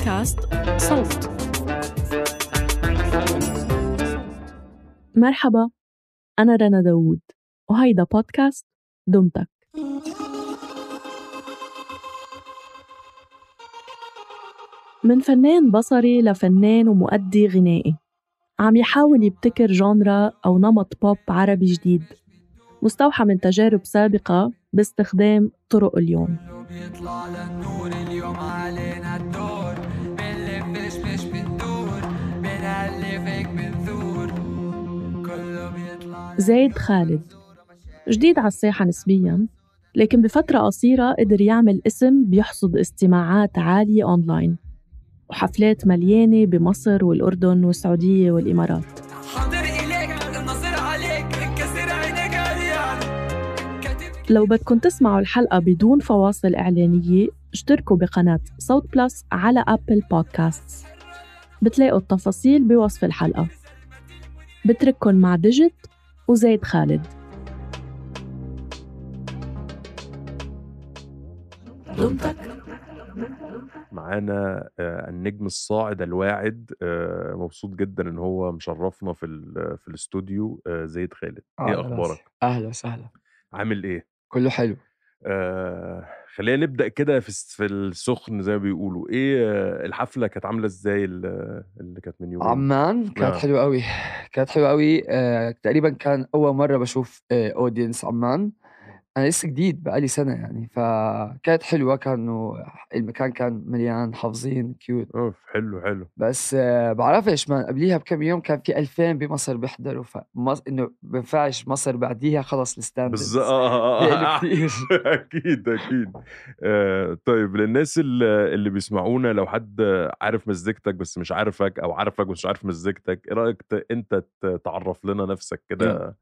بودكاست صوت. مرحبا أنا رنا داوود وهيدا بودكاست دمتك. من فنان بصري لفنان ومؤدي غنائي عم يحاول يبتكر جونرا أو نمط بوب عربي جديد مستوحى من تجارب سابقة باستخدام طرق اليوم. بيطلع للنور اليوم علينا زايد خالد. جديد على الساحة نسبياً لكن بفترة قصيرة قدر يعمل اسم بيحصد استماعات عالية أونلاين وحفلات مليانة بمصر والأردن والسعودية والإمارات. لو بدكم تسمعوا الحلقة بدون فواصل إعلانية اشتركوا بقناة صوت بلس على أبل بودكاست بتلاقوا التفاصيل بوصف الحلقة. بترككن مع ديجيت وزيد خالد. معانا آه، النجم الصاعد الواعد آه، مبسوط جدا إن هو مشرفنا في ال- في الاستوديو آه، زيد خالد. إيه أخبارك؟ أهلا وسهلا. عامل إيه؟ كله حلو. آه خلينا نبدأ كده في في السخن زي ما بيقولوا. إيه آه، الحفلة كانت عاملة إزاي ال- اللي كانت من يومين؟ عمان كانت آه. حلوة قوي كانت حلوة قوي آه تقريبا كان أول مرة بشوف audience عمان. أنا لسه جديد بقالي سنة يعني فكانت حلوة كانوا المكان كان مليان حافظين cute أوف حلو حلو. بس آه بعرفش ما قبليها بكم يوم كان في 2000 بمصر بيحضروا فمص... إنه بينفعش مصر بعديها خلص ال standard. بالظبط آه، آه، بيقلوا آه. كتير. أكيد أكيد. آه طيب للناس اللي, اللي بيسمعونا لو حد عارف مزيكتك بس مش عارفك أو عارفك بس مش عارف مزيكتك إيه رأيك ت- أنت ت- تعرف لنا نفسك كده؟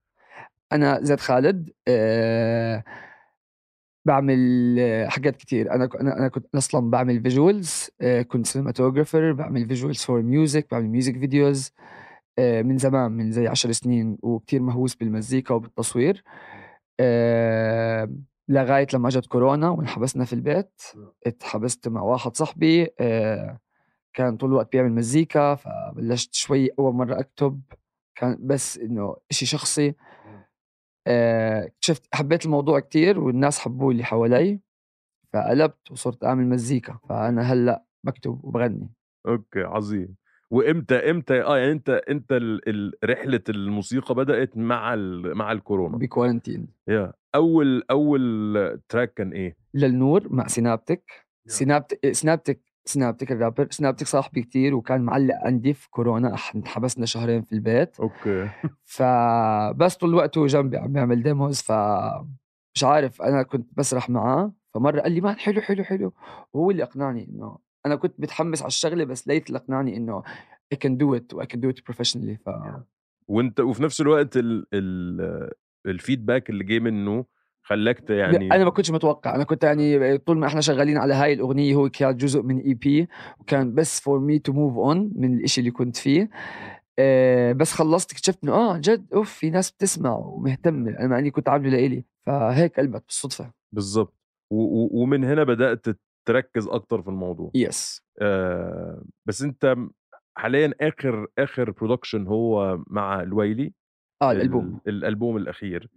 أنا زيد خالد أه بعمل حاجات كتير. أنا أنا أنا كنت أصلا بعمل visuals أه كنت cinematographer بعمل visuals for music بعمل music videos أه من زمان من زي عشر سنين وكتير مهووس بالمزيكا وبالتصوير أه لغاية لما أجت كورونا وانحبسنا في البيت. اتحبست مع واحد صاحبي أه كان طول الوقت بيعمل مزيكا فبلشت شوي أول مرة أكتب كان بس إنه إشي شخصي. اكتشفت حبيت الموضوع كتير والناس حبوه اللي حوالي فقلبت وصرت أعمل مزيكا فأنا هلأ بكتب وبغني. okay عظيم. وإمتى إمتى آه يعني أنت أنت ال... ال... رحلة الموسيقى بدأت مع ال... مع الكورونا؟ ب quarantine يا أول أول track كان إيه؟ للنور مع سينابتك. سينابتك سينابتك سينابتك الرابر سينابتك صاحبي كتير وكان معلق عندي في كورونا انحبسنا شهرين في البيت. okay. فبس طول الوقت هو جنبي عم بيعمل demos ف مش عارف أنا كنت بسرح معاه. فمرة قال لي man حلو حلو حلو. وهو اللي اقنعني إنه أنا كنت متحمس على الشغلة بس ليت اللي اقنعني إنه I can do it و I can do it professionally. ف وأنت وفي نفس الوقت ال... ال... ال feedback اللي جه منه خلاك يعني أنا ما كنتش متوقع. أنا كنت يعني طول ما إحنا شغالين على هاي الأغنية هو كان جزء من EP وكان بس for me to move on من الإشي اللي كنت فيه. آه بس خلصت اكتشفت إنه آه جد أوف في ناس بتسمع ومهتمة. أنا مع إني كنت عامله لإلي فهيك قلبت بالصدفة. بالظبط. ومن هنا بدأت تركز أكتر في الموضوع. yes آه بس أنت حاليا آخر آخر production هو مع الويلي آه الألبوم. ال- الألبوم الأخير.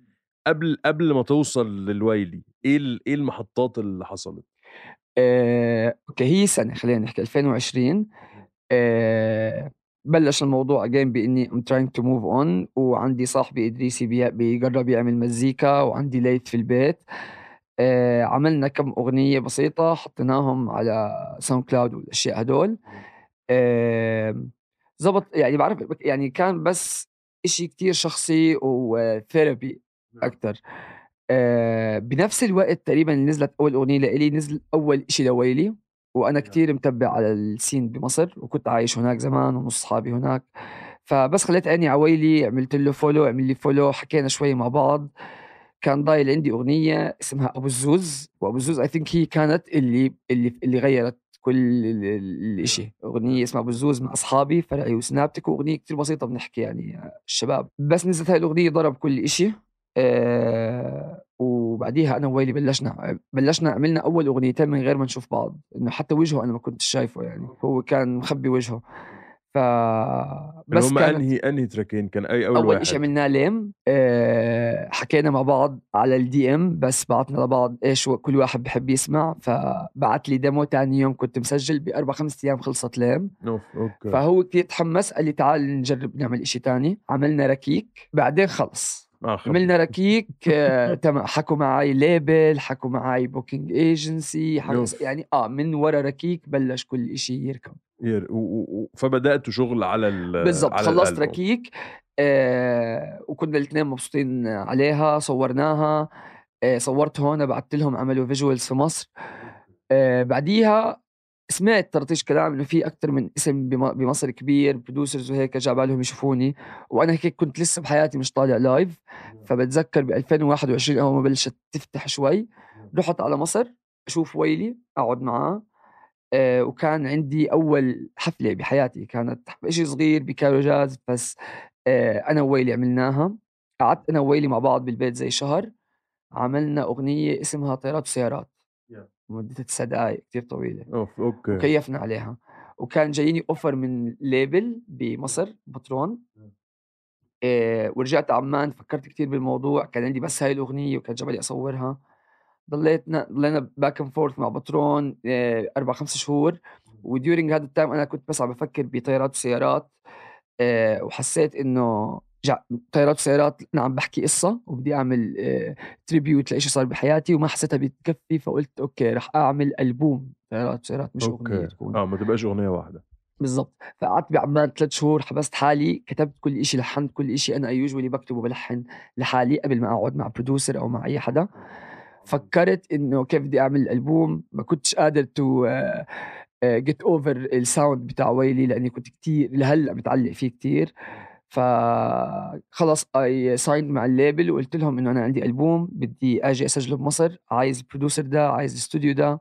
قبل قبل ما توصل للويلي إيه إيه المحطات اللي حصلت؟ آه، okay هي سنه خلينا نحكي 2020 آه، بلش الموضوع again بإني I'm trying to move on وعندي صاحبي إدريسي بي- بيجرب يعمل مزيكا وعندي ليث في البيت. آه، عملنا كم أغنية بسيطة حطيناهم على ساوند كلاود والأشياء هدول. آه، زبط يعني بعرف يعني كان بس إشي كتير شخصي و therapy أكثر آه، بنفس الوقت تقريبا نزلت أول أغنية لإلي نزل أول شيء لويلي وأنا كتير متبع على ال scene بمصر وكنت عايش هناك زمان ونص صحابي هناك. فبس خليت عيني على ويلي عملت له follow عمل لي follow حكينا شوي مع بعض. كان ضايل عندي أغنية اسمها أبو الزوز وأبو الزوز I think هي كانت اللي اللي اللي غيرت كل ال- ال- الإشي. أغنية اسمها أبو الزوز مع أصحابي فرعي وسنابتك وأغنية كتير بسيطة بنحكي يعني آه، الشباب. بس نزلت هاي الأغنية ضرب كل إشي. آه وبعديها أنا وويلي بلشنا بلشنا عملنا أول أغنيتين من غير ما نشوف بعض إنه حتى وجهه أنا ما كنت شايفه يعني هو كان مخبي وجهه. ف بس هم كانت أنهي أنهي تراكين؟ كان أي أول, واحد؟ شيء عملناه ليم أه حكينا مع بعض على ال DM بس بعتنا لبعض إيش كل واحد بحب يسمع فبعت لي demo تاني يوم كنت مسجل بأربع خمس أيام خلصت ليم أوف، okay. فهو كثير تحمس قال لي تعال نجرب نعمل إشي تاني. عملنا ركيك بعدين خلص. آه. عملنا ركيك آه، تمام حكوا معي label حكوا معي booking agency أوف. يعني آه من ورا ركيك بلش كل إشي يركب فبداتوا شغل على ال بالضبط خلصت الألبوم. ركيك آه وكنا الاثنين مبسوطين عليها صورناها آه صورت هون بعثت لهم عملوا visuals في مصر آه بعديها سمعت طرطيش كلام إنه في أكثر من اسم بم- بمصر كبير producers وهيك جا بالهم يشوفوني وأنا هيك كنت لسه بحياتي مش طالع live فبتذكر ب 2021 أول ما بلشت تفتح شوي رحت على مصر أشوف ويلي أقعد معاه آه، وكان عندي أول حفلة بحياتي كانت شيء صغير ب Cairo Jazz بس آه، أنا وويلي عملناها قعدت أنا وويلي مع بعض بالبيت زي شهر عملنا أغنية اسمها طيارات وسيارات. مدتها تسع دقائق كثير طويلة. أوف okay. وكيفنا عليها. وكان جاييني offer من label بمصر بترون إيه ورجعت عمان فكرت كتير بالموضوع. كان عندي بس هاي الأغنية وكان جبلي اصورها ضليتنا ضلينا back and forth مع بترون إيه أربع خمس شهور. و during هذا ال time أنا كنت بس عم بفكر بطيارات وسيارات إيه وحسيت إنه طيارات وسيارات أنا عم بحكي قصة وبدي أعمل tribute لإشي صار بحياتي وما حسيتها بتكفي فقلت okay رح أعمل ألبوم طيارات وسيارات مش أغنية okay تكون. آه ما تبقاش أغنية واحدة. بالضبط. فقعدت بعمان ثلاث شهور حبست حالي كتبت كل إشي لحنت كل إشي أنا usually بكتب وبلحن لحالي قبل ما أقعد مع producer أو مع أي حدا. فكرت إنه كيف بدي أعمل الألبوم ما كنتش قادر to get over ال sound بتاع ويلي لأني كنت كتير لهلأ متعلق فيه كتير. فخلص I signed مع ال label وقلت لهم إنه أنا عندي ألبوم بدي آجي أسجله بمصر. عايز ال producer ده عايز الاستوديو ده.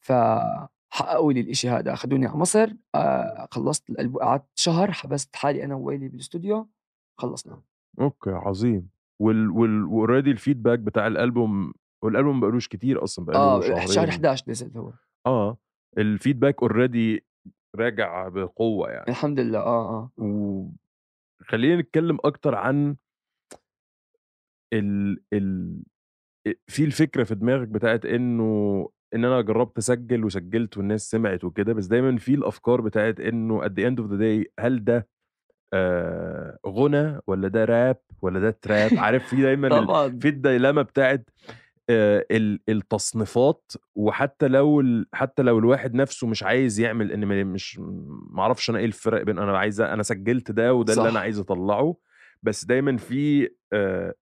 فحققوا لي الإشي هذا أخذوني على مصر. آه خلصت الالبوم قعدت شهر حبست حالي أنا وويلي بالاستوديو خلصنا. okay عظيم. وال وال و already ال feedback بتاع الألبوم والألبوم ما بقالوش كتير أصلا بقاله آه شهرين. شهر 11 نزل هو. آه ال feedback already راجع بقوة يعني. الحمد لله آه آه. وخلينا نتكلم أكتر عن ال ال في الفكرة في دماغك بتاعت إنه إن أنا جربت أسجل وسجلت والناس سمعت وكده بس دايما في الأفكار بتاعت إنه at the end of the day هل ده آه غنى ولا ده راب ولا ده trap عارف في دايما في ال dilemma بتاعت التصنيفات وحتى لو ال- حتى لو الواحد نفسه مش عايز يعمل إن مش ما أعرفش أنا إيه الفرق بين أنا عايز أنا سجلت ده وده اللي أنا صح. عايز أطلعه بس دايما في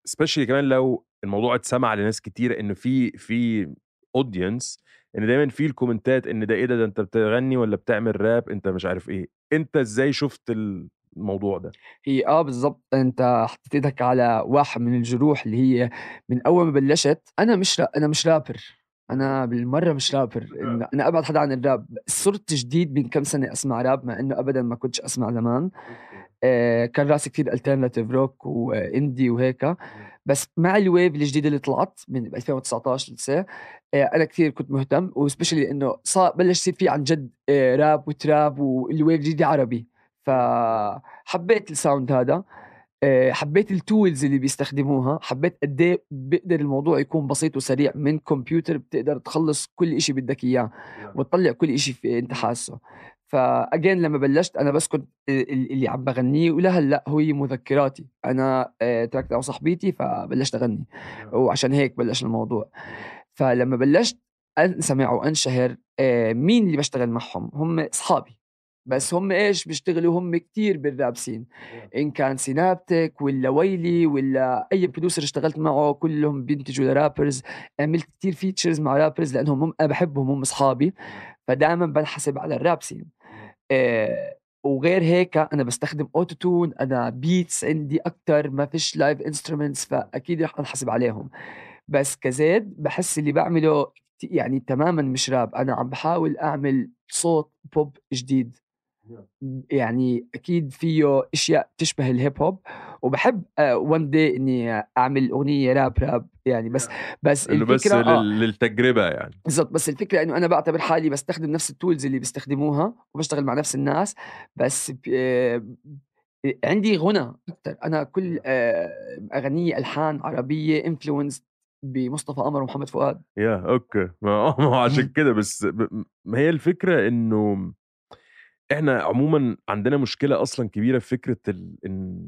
especially كمان لو الموضوع اتسمع لناس كتير إن في في audience إن دايما في الكومنتات إن ده إيه ده, ده أنت بتغني ولا بتعمل راب أنت مش عارف إيه أنت إزاي شفت الموضوع ده؟ هي آه بالضبط أنت حطيت إيدك على واحد من الجروح اللي هي من أول ما بلشت أنا مش را... أنا مش رابر أنا بالمرة مش رابر أنا أبعد حدا عن الراب. صرت جديد من كم سنة أسمع راب مع إنه ابدا ما كنتش أسمع زمان. آه كان راسي كثير alternative rock و indie وهيك. بس مع ال wave الجديده اللي طلعت من 2019 لسه آه أنا كثير كنت مهتم و especially إنه صار بلش يصير في عن جد آه rap و trap وال wave الجديد عربي. فحبيت ال sound هذا آه، حبيت ال tools اللي بيستخدموها حبيت قد إيه بيقدر الموضوع يكون بسيط وسريع من كمبيوتر بتقدر تخلص كل إشي بدك إياه وتطلع كل إشي في أنت حاسه. ف again لما بلشت أنا بس كنت ال- ال- اللي عم بغنيه ولهلأ هو مذكراتي. أنا آه، تركت على صاحبيتي فبلشت أغني وعشان هيك بلش الموضوع. فلما بلشت انسمع وانشهر آه، مين اللي بشتغل معهم؟ هم أصحابي. بس هم إيش بيشتغلوا هم كتير بال rap scene إن كان سينابتك ولا ويلي ولا أي producer اشتغلت معه كلهم بينتجوا ل rappers عملت كتير features مع rappers لأنهم هم أنا بحبهم هم أصحابي فدائما بنحسب على ال rap scene آه وغير هيك أنا بستخدم auto-tune أنا beats عندي أكتر ما فيش live instruments فأكيد رح انحسب عليهم. بس كزيد بحس اللي بعمله يعني تماما مش راب أنا عم بحاول أعمل صوت بوب جديد. يعني أكيد فيه أشياء تشبه ال hip hop وبحب one day إني أعمل أغنية rap rap يعني بس بس انه بس الفكرة آه. لل- للتجربة يعني. بالضبط بس الفكرة إنه أنا بعتبر حالي بستخدم نفس ال tools اللي بيستخدموها وبشتغل مع نفس الناس بس آه، عندي غنى أكثر أنا كل آه، أغنية ألحان عربية influence بمصطفى قمر ومحمد فؤاد. yeah okay. ما آه، عشان كده بس ما هي الفكرة إنه إحنا عموما عندنا مشكلة أصلا كبيرة في فكرة ال... إن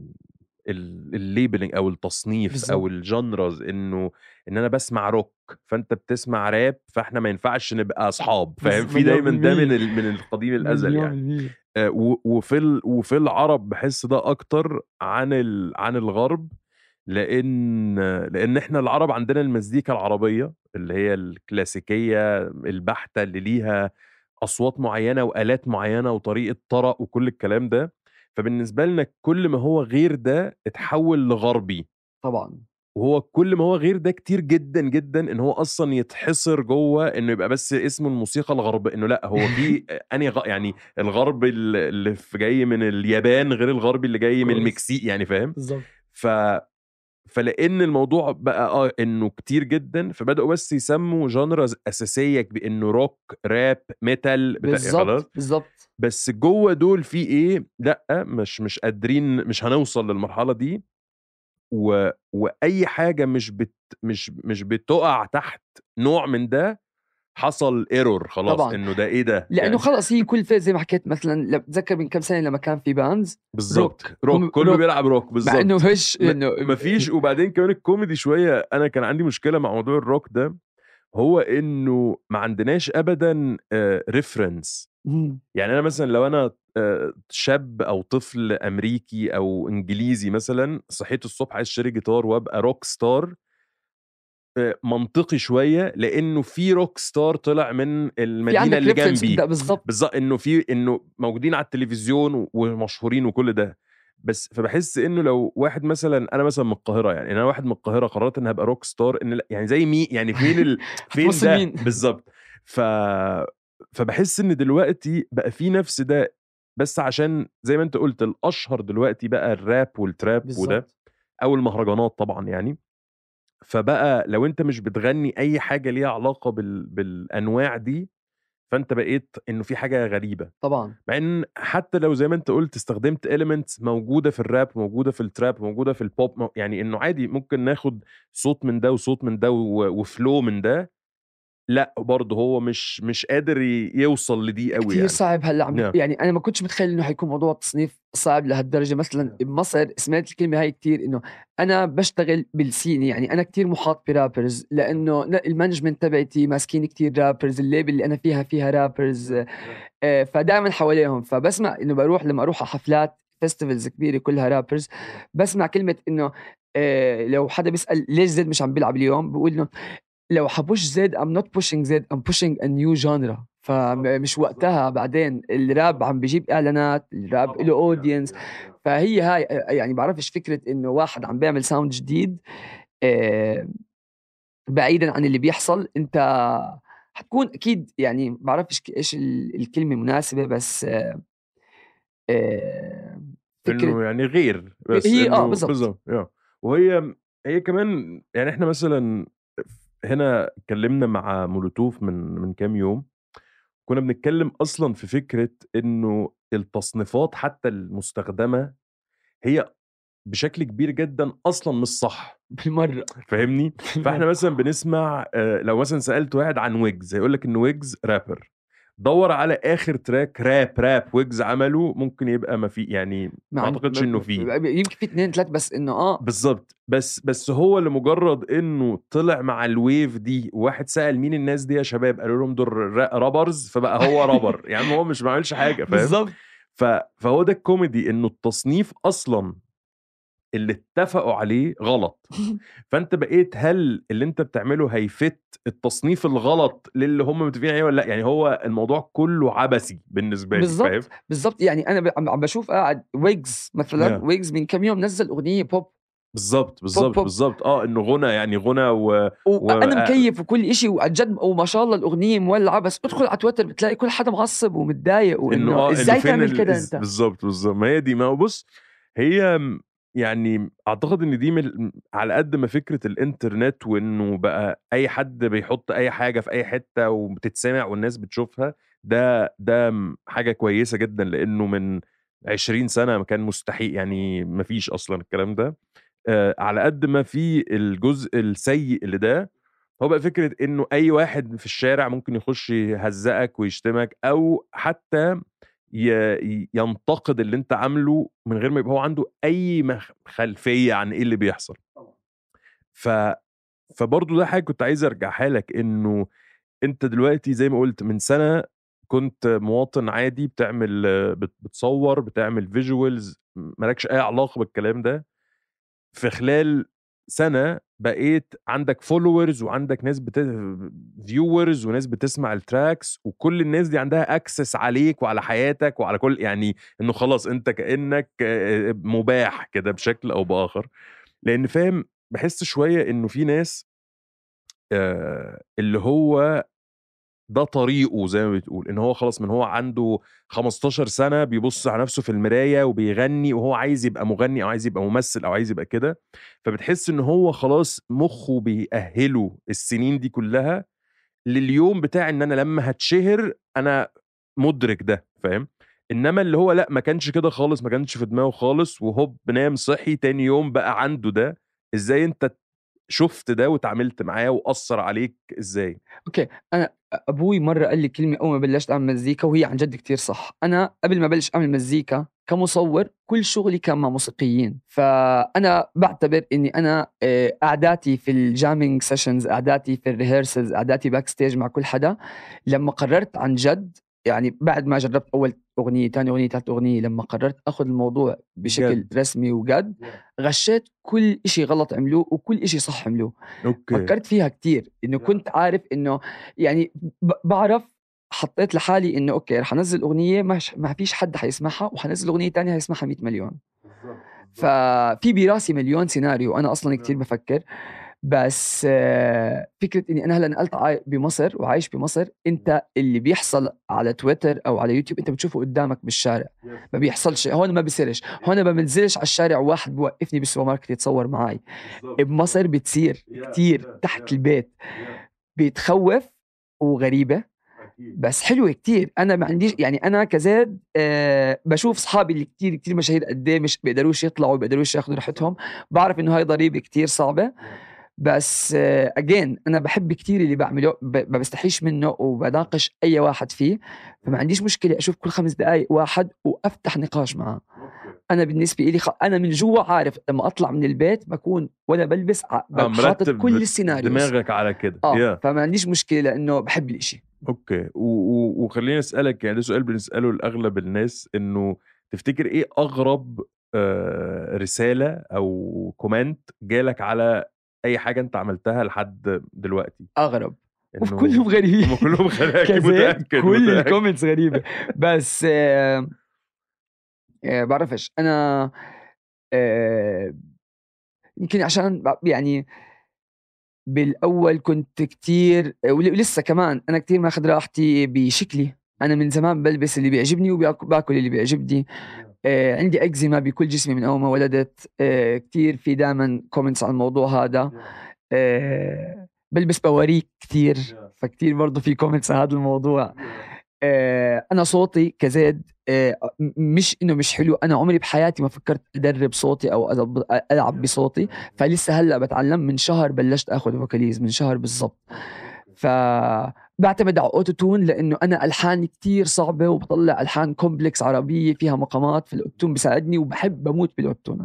ال labeling أو التصنيف بالظبط. أو ال genres إنه إن أنا بسمع روك فأنت بتسمع راب فإحنا ما ينفعش نبقى أصحاب فاهم في مليون دايما ده من. ال... من القديم الأزل مليون يعني و- وفي ال... وفي العرب بحس ده أكتر عن ال... عن الغرب لأن لأن إحنا العرب عندنا المزيكا العربية اللي هي الكلاسيكية البحتة اللي ليها أصوات معينة وآلات معينة وطريقة طرق وكل الكلام ده فبالنسبة لنا كل ما هو غير ده اتحول لغربي. طبعا. وهو كل ما هو غير ده كتير جدا جدا إن هو أصلا يتحصر جوه إنه يبقى بس اسمه الموسيقى الغرب إنه لأ هو في اني غ... يعني الغرب ال- اللي في جاي من اليابان غير الغرب اللي جاي من كويس. المكسيك يعني فاهم؟ بالضبط. ف فلأن الموضوع بقى آه إنه كتير جدا فبدأوا بس يسموا genres أساسية بانه rock rap metal بتاع خلاص بالضبط بالضبط. بس جوه دول في إيه؟ لأ مش مش قادرين مش هنوصل للمرحلة دي. و... وأي حاجة مش بت... مش مش بتقع تحت نوع من ده حصل error خلاص طبعاً. إنه ده إيه ده لأنه يعني خلص هي كل فئه زي ما حكيت مثلا بتذكر من كم سنة لما كان في bands بالظبط rock. rock, هم- كله روك. بيلعب روك بالظبط مع إنه فيش ما- إنه مفيش وبعدين كمان الكوميدي شوية أنا كان عندي مشكلة مع موضوع الروك ده هو إنه ما عندناش ابدا reference مم. يعني أنا مثلا لو أنا آه، شاب أو طفل أمريكي أو إنجليزي مثلا صحيت الصبح عايز اشتري جيتار وأبقى rock star آه، منطقي شوية لأنه في rock star طلع من المدينة اللي جنبي. ده بالضبط بالظبط إنه في إنه موجودين على التلفزيون ومشهورين وكل ده. بس فبحس إنه لو واحد مثلا أنا مثلا من القاهرة يعني أنا واحد من القاهرة قررت ان هبقى rock star إن لا- يعني زي مي يعني فين ال... فين ده؟ مين؟ بالظبط. ف فبحس إن دلوقتي بقى في نفس ده بس عشان زي ما أنت قلت الأشهر دلوقتي بقى ال rap وال trap وده بالضبط أو المهرجانات طبعا يعني. فبقى لو أنت مش بتغني أي حاجة ليها علاقة بال... بالأنواع دي فأنت بقيت إنه في حاجة غريبة. طبعا. مع إن حتى لو زي ما أنت قلت استخدمت elements موجودة في الراب موجودة في ال trap موجودة في البوب يعني إنه عادي ممكن ناخد صوت من ده وصوت من ده و flow من ده لأ برضه هو مش مش قادر يوصل لدي قوي كثير يعني. صعب هلأ عم نعم. يعني أنا ما كنتش متخيل إنه حيكون موضوع التصنيف صعب لهالدرجة. مثلا بمصر سمعت الكلمة هاي كثير إنه أنا بشتغل بال scene يعني أنا كثير محاط ب rappers لأنه ال management تبعتي ماسكين كثير rappers ال label اللي أنا فيها فيها rappers آه، فدائما حواليهم. فبسمع إنه بروح لما أروح على حفلات festivals كبيرة كلها rappers بسمع كلمة إنه آه، لو حدا بيسأل ليش زيد مش عم بيلعب اليوم؟ بقول إنه label boss زيد I'm not pushing زيد I'm pushing a new genre. فمش وقتها بعدين الراب عم بيجيب إعلانات الراب له audience فهي هاي يعني بعرفش فكرة إنه واحد عم بيعمل sound جديد آه، بعيدا عن اللي بيحصل. أنت حتكون أكيد يعني بعرفش إيش ال- الكلمة مناسبة بس آه، آه، إنه يعني غير بس هي-. بالظبط yeah. وهي هي كمان يعني إحنا مثلا هنا اتكلمنا مع مولوتوف من من كام يوم كنا بنتكلم أصلا في فكرة إنه التصنيفات حتى المستخدمة هي بشكل كبير جدا أصلا مش صح. بالمرة. فاهمني؟ فإحنا مثلا بنسمع آه، لو مثلا سألت واحد عن ويجز هيقول لك إن ويجز رابر دور على آخر track rap rap ويجز عمله ممكن يبقى ما في يعني ما أعتقدش إنه فيه. يمكن في اثنين ثلاث بس إنه آه. بالظبط بس بس هو لمجرد إنه طلع مع ال wave دي وواحد سأل مين الناس دي يا شباب؟ قالوا لهم دول ra- rappers فبقى هو رابر. يعني هو مش بعملش حاجة فاهم؟ بالضبط. ف... فهو ده الكوميدي إنه التصنيف أصلا اللي اتفقوا عليه غلط. فأنت بقيت هل اللي أنت بتعمله هيفت التصنيف الغلط للي هم متفقين عليه ولا لأ؟ يعني هو الموضوع كله عبثي بالنسبة لي بالظبط. فاهم؟ بالضبط. يعني أنا عم بشوف قاعد ويجز مثلا Yeah. ويجز من كم يوم نزل أغنية بوب بالظبط بالظبط. بالظبط آه إنه غنى يعني غنى و وأنا مكيف وكل إشي وعن جد وما شاء الله الأغنية مولعة بس ادخل على تويتر بتلاقي كل حدا معصب ومتضايق وإنه إنه إزاي إنه فين تعمل ال- كده أنت؟ بالظبط بالظبط ما هي دي ما هو بص هي يعني أعتقد إن دي من على قد ما فكرة الإنترنت وإنه بقى أي حد بيحط أي حاجة في أي حتة وبتتسمع والناس بتشوفها ده ده حاجة كويسة جدا لأنه من 20 سنة كان مستحيل يعني ما فيش أصلا الكلام ده. آه، على قد ما في الجزء السيء اللي ده هو بقى فكرة إنه أي واحد في الشارع ممكن يخش يهزقك ويشتمك أو حتى ينتقد اللي أنت عامله من غير ما يبقى هو عنده أي خلفية عن إيه اللي بيحصل. ف فبرضه ده حاجة كنت عايز أرجعها لك إنه أنت دلوقتي زي ما قلت من سنة كنت مواطن عادي بتعمل بت- بتصور بتعمل visuals مالكش أي علاقة بالكلام ده. في خلال سنة بقيت عندك followers وعندك ناس بت... viewers وناس بتسمع ال tracks وكل الناس دي عندها access عليك وعلى حياتك وعلى كل يعني إنه خلاص أنت كأنك مباح كده بشكل أو بآخر. لأن فاهم بحس شوية إنه في ناس اللي هو ده طريقه زي ما بتقول إن هو خلاص من هو عنده 15 سنة بيبص على نفسه في المراية وبيغني وهو عايز يبقى مغني أو عايز يبقى ممثل أو عايز يبقى كده فبتحس إن هو خلاص مخه بيأهله السنين دي كلها لليوم بتاع إن أنا لما هتشهر أنا مدرك ده فاهم؟ إنما اللي هو لأ ما كانش كده خالص ما كانش في دماغه خالص وهوب نام صحي تاني يوم بقى عنده ده إزاي أنت شفت ده وتعاملت معاه وأثر عليك إزاي؟ okay أنا أبوي مرة قال لي كلمة أول ما بلشت أعمل مزيكا وهي عن جد كتير صح. أنا قبل ما بلش أعمل مزيكا كمصور كل شغلي كان مع موسيقيين. فأنا بعتبر إني أنا قعداتي في ال jamming sessions قعداتي في ال rehearsals قعداتي backstage مع كل حدا. لما قررت عن جد يعني بعد ما جربت أول أغنية ثاني أغنية ثالث أغنية لما قررت أخذ الموضوع بشكل جد. رسمي وجد غشيت كل إشي غلط عملوه وكل إشي صح عملوه. okay. فكرت فيها كتير إنه كنت عارف إنه يعني بعرف حطيت لحالي إنه okay رح أنزل أغنية ما ما فيش حد حيسمعها وحنزل أغنية تانية حيسمعها 100 مليون. ففي براسي مليون سيناريو أنا أصلا كتير بفكر. بس فكرة إني أنا هلأ نقلت بمصر وعايش بمصر أنت اللي بيحصل على تويتر أو على يوتيوب أنت بتشوفه قدامك بالشارع. ما بيحصلش هون ما بيصيرش. هون ما بنزلش على الشارع واحد بوقفني بالسوبر ماركت يتصور معي بمصر بتصير كتير تحت البيت. بتخوف وغريبة بس حلوة كتير. أنا ما عنديش يعني أنا كزاد آه بشوف صحابي اللي كتير كتير مشاهير قد إيه مش بيقدروش يطلعوا بيقدروش ياخذوا راحتهم. بعرف إنه هاي ضريبة كتير صعبة. بس اجين أنا بحب كتير اللي بعمله ما بستحيش منه وبناقش أي واحد فيه فما عنديش مشكلة أشوف كل خمس دقائق واحد وأفتح نقاش معه أنا بالنسبة لي خ... أنا من جوا عارف لما أطلع من البيت بكون وأنا بلبس ع- آه، حاطط كل السيناريو دماغك على كده. آه يا فما عنديش مشكلة لأنه بحب الإشي. okay. و- و- وخليني أسألك يعني ده سؤال بنسأله لأغلب الناس إنه تفتكر إيه أغرب آه، رسالة أو comment جالك على أي حاجة أنت عملتها لحد دلوقتي. أغرب. إنه كلهم غريبين. هم كلهم غريبين. كل. ال comments غريبة. بس آه آه بعرفش. أنا آه يمكن عشان يعني بالأول كنت كتير ولسه كمان أنا كتير ماخذ راحتي بشكلي. أنا من زمان بلبس اللي بيعجبني وباكل اللي بيعجبني. عندي أكزيما بكل جسمي من أول ما ولدت. آه كتير في دائما comments على الموضوع هذا. آه بلبس بواريك كتير. فكتير برضه في comments على هذا الموضوع. آه أنا صوتي كزيد آه مش إنه مش حلو. أنا عمري بحياتي ما فكرت أدرب صوتي أو ألعب بصوتي. فلسه هلأ بتعلم. من شهر بلشت آخذ vocalise من شهر بالضبط. ف بعتمد على auto-tune لأنه أنا الحاني كتير صعبة وبطلع ألحان complex عربية فيها مقامات فال auto بيساعدني وبحب بموت بال auto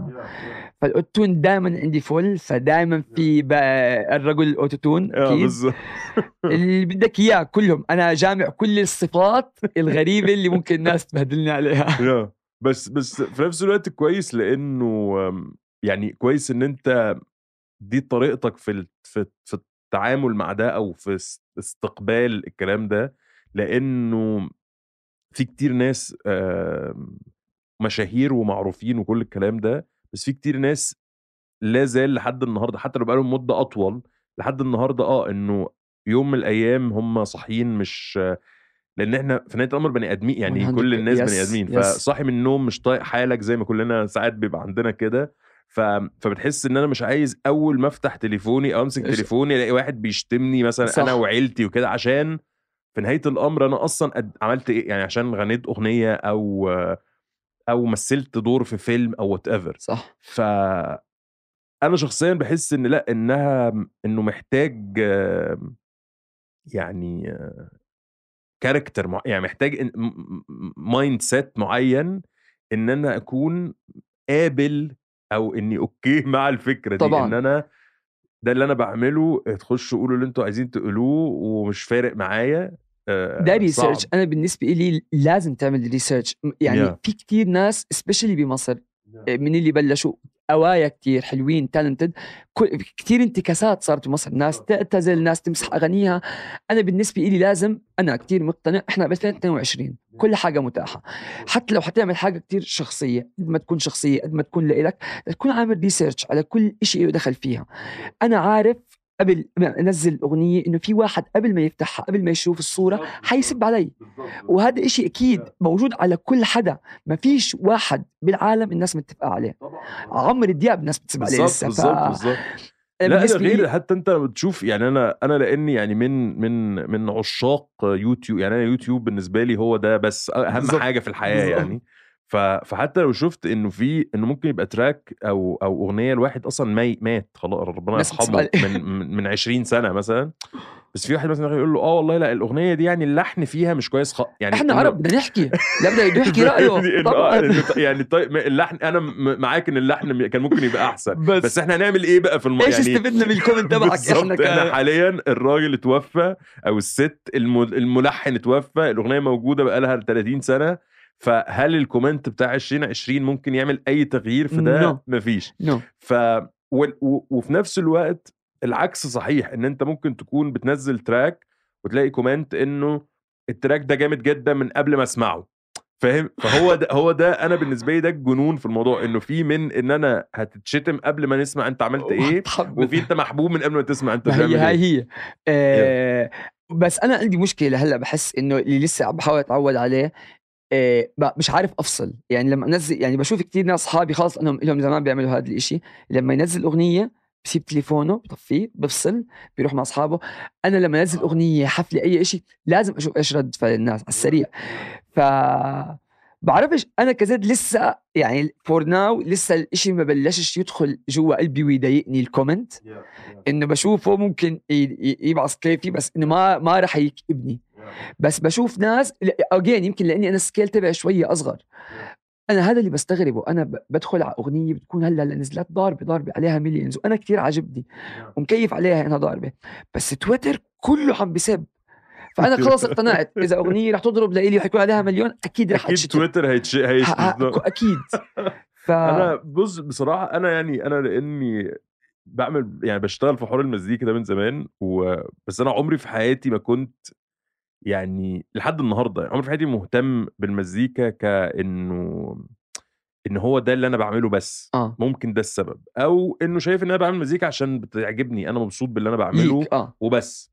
فالاوتون دائما عندي فل فدائما في الرجل أكيد بالظبط. اللي بدك إياه كلهم. أنا جامع كل الصفات الغريبة اللي ممكن الناس تبهدلني عليها. بس بس في نفس الوقت كويس لأنه يعني كويس إن أنت دي طريقتك في في في التعامل مع ده أو في اس- استقبال الكلام ده لأنه في كتير ناس آم، مشاهير ومعروفين وكل الكلام ده بس في كتير ناس لا زال لحد النهارده حتى لو بقالهم مدة أطول لحد النهارده آه إنه يوم من الأيام هم صاحيين مش لأن إحنا في نهاية الأمر بني ادمين يعني 100 كل الناس بني أدمين. فصاحي من النوم مش طايق حالك زي ما كلنا ساعات بيبقى عندنا كده ف... فبتحس إن أنا مش عايز أول ما أفتح تليفوني أو أمسك تليفوني ألاقي واحد بيشتمني مثلا صح. أنا وعيلتي وكده عشان في نهاية الأمر أنا أصلا قد... عملت إيه؟ يعني عشان غنيت أغنية أو أو مثلت دور في فيلم أو whatever صح. ف أنا شخصيا بحس إن لأ إنها إنه محتاج يعني character مع... يعني محتاج mindset معين إن أنا أكون قابل أو إني okay مع الفكرة دي طبعاً. ان أنا ده اللي أنا بعمله تخشوا قولوا اللي أنتوا عايزين تقولوه ومش فارق معايا ده ريسيرش. أنا بالنسبة لي لازم تعمل research يعني Yeah. في كتير ناس specially بمصر من اللي بلشوا اوه يا كتير حلوين talented كتير انتكاسات صارت بمصر. ناس تعتزل ناس تمسح أغانيها. أنا بالنسبة لي لازم أنا كتير مقتنع إحنا ب 2022 كل حاجة متاحة. حتى لو حتعمل حاجة كتير شخصية قد ما تكون شخصية قد ما تكون لإلك تكون عامل research على كل شيء له دخل فيها. أنا عارف قبل ما انزل اغنية انه في واحد قبل ما يفتحها قبل ما يشوف الصورة حيسب علي. وهذا إشي أكيد موجود على كل حدا. ما فيش واحد بالعالم الناس متفقة عليه. عمرو دياب الناس بتسب عليه لسه بالظبط بالظبط. لا بالنسبة غير حتى أنت لما بتشوف يعني أنا أنا لأني يعني من من من عشاق يوتيوب يعني أنا يوتيوب بالنسبة لي هو ده بس أهم بالظبط. حاجة في الحياة بالظبط. يعني. ف- فحتى لو شفت إنه في إنه ممكن يبقى track أو أو أغنية الواحد أصلا مي مات خلاص ربنا يرحمه من من من 20 سنة مثلا. بس في واحد مثلا يقول له آه والله لا الأغنية دي يعني اللحن فيها مش كويس خ... يعني إحنا عرب بدنا نحكي لا بدنا يحكي رأيه. آه، طبعا يعني طيب اللحن أنا معاك إن اللحن كان ممكن يبقى أحسن. بس, بس إحنا هنعمل إيه بقى في الم... إيش يعني استفدنا من ال comment تبعك إحنا إحنا ك... حاليا الراجل اتوفى أو الست الم- الملحن اتوفى الأغنية موجودة بقالها 30 سنة. فهل ال comment بتاع 2020 ممكن يعمل أي تغيير في ده؟ No. مفيش. no. ف وال- و... وفي نفس الوقت العكس صحيح إن أنت ممكن تكون بتنزل track وتلاقي comment إنه ال track ده جامد جدا من قبل ما أسمعه. فاهم؟ فهو ده هو ده أنا بالنسبة لي ده الجنون في الموضوع إنه في من إن أنا هتتشتم قبل ما نسمع أنت عملت إيه وفي أنت محبوب من قبل ما تسمع أنت بتعمل هي إيه. هي آه بس أنا عندي مشكلة هلأ بحس إنه اللي لسه عم بحاول أتعود عليه آه ب- مش عارف أفصل. يعني لما أنزل يعني بشوف كتير ناس أصحابي خلص إنهم لهم زمان بيعملوا هذا الإشي. لما ينزل أغنية بسيب تليفونه بطفيه بفصل بيروح مع أصحابه. أنا لما انزل أغنية حفلة أي إشي لازم أشوف إيش رد فعل الناس على السريع. ف بعرفش أنا كزيد لسه يعني for now لسه الإشي ما بلشش يدخل جوا قلبي ويضايقني ال comment إنه بشوفه ممكن يبعث كيفي بس إنه ما ما راح يكئبني. بس بشوف ناس اجين يمكن لأني أنا ال scale تبعي شوية أصغر. أنا هذا اللي بستغربه. أنا بدخل على أغنية بتكون هلأ نزلت ضاربة ضاربة عليها مليونز وأنا كتير عاجبني ومكيف عليها إنها ضاربة. بس تويتر كله عم بسب. فأنا خلص اقتنعت. إذا أغنية رح تضرب لإلي وحيكون عليها مليون أكيد رح أكيد تويتر هيتش أكيد. ف أنا بص بصراحة أنا يعني أنا لأني بعمل يعني بشتغل في حوار المزيكا ده من زمان و... بس أنا عمري في حياتي ما كنت يعني لحد النهارده عمري في حياتي مهتم بالمزيكا كإنه إن هو ده اللي أنا بعمله بس آه. ممكن ده السبب أو إنه شايف إن أنا بعمل مزيكا عشان بتعجبني أنا مبسوط باللي أنا بعمله ليك آه. وبس.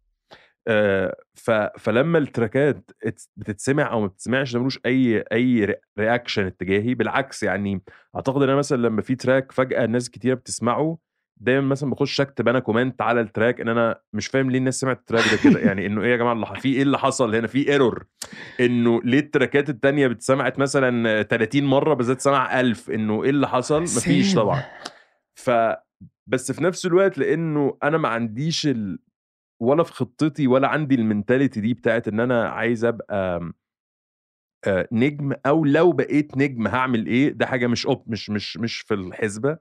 آه ف... فلما ال tracks ات- بتتسمع أو ما بتتسمعش ده ملوش أي أي reaction اتجاهي بالعكس يعني أعتقد إن أنا مثلا لما في track فجأة ناس كتيرة بتسمعه دايما مثلا بخش أكتب أنا comment على ال track إن أنا مش فاهم ليه الناس سمعت ال track ده كده. يعني إنه إيه يا جماعة اللي في إيه اللي حصل هنا؟ في error إنه ليه ال tracks التانية بتسمعت مثلا 30 مرة بس ده اتسمع 1000 إنه إيه اللي حصل؟ مفيش. طبعا. ف بس في نفس الوقت لأنه أنا ما عنديش ال... ولا في خطتي ولا عندي ال mentality دي بتاعت إن أنا عايز أبقى آه، نجم أو لو بقيت نجم هعمل إيه؟ ده حاجة مش أوب مش مش مش في الحسبة.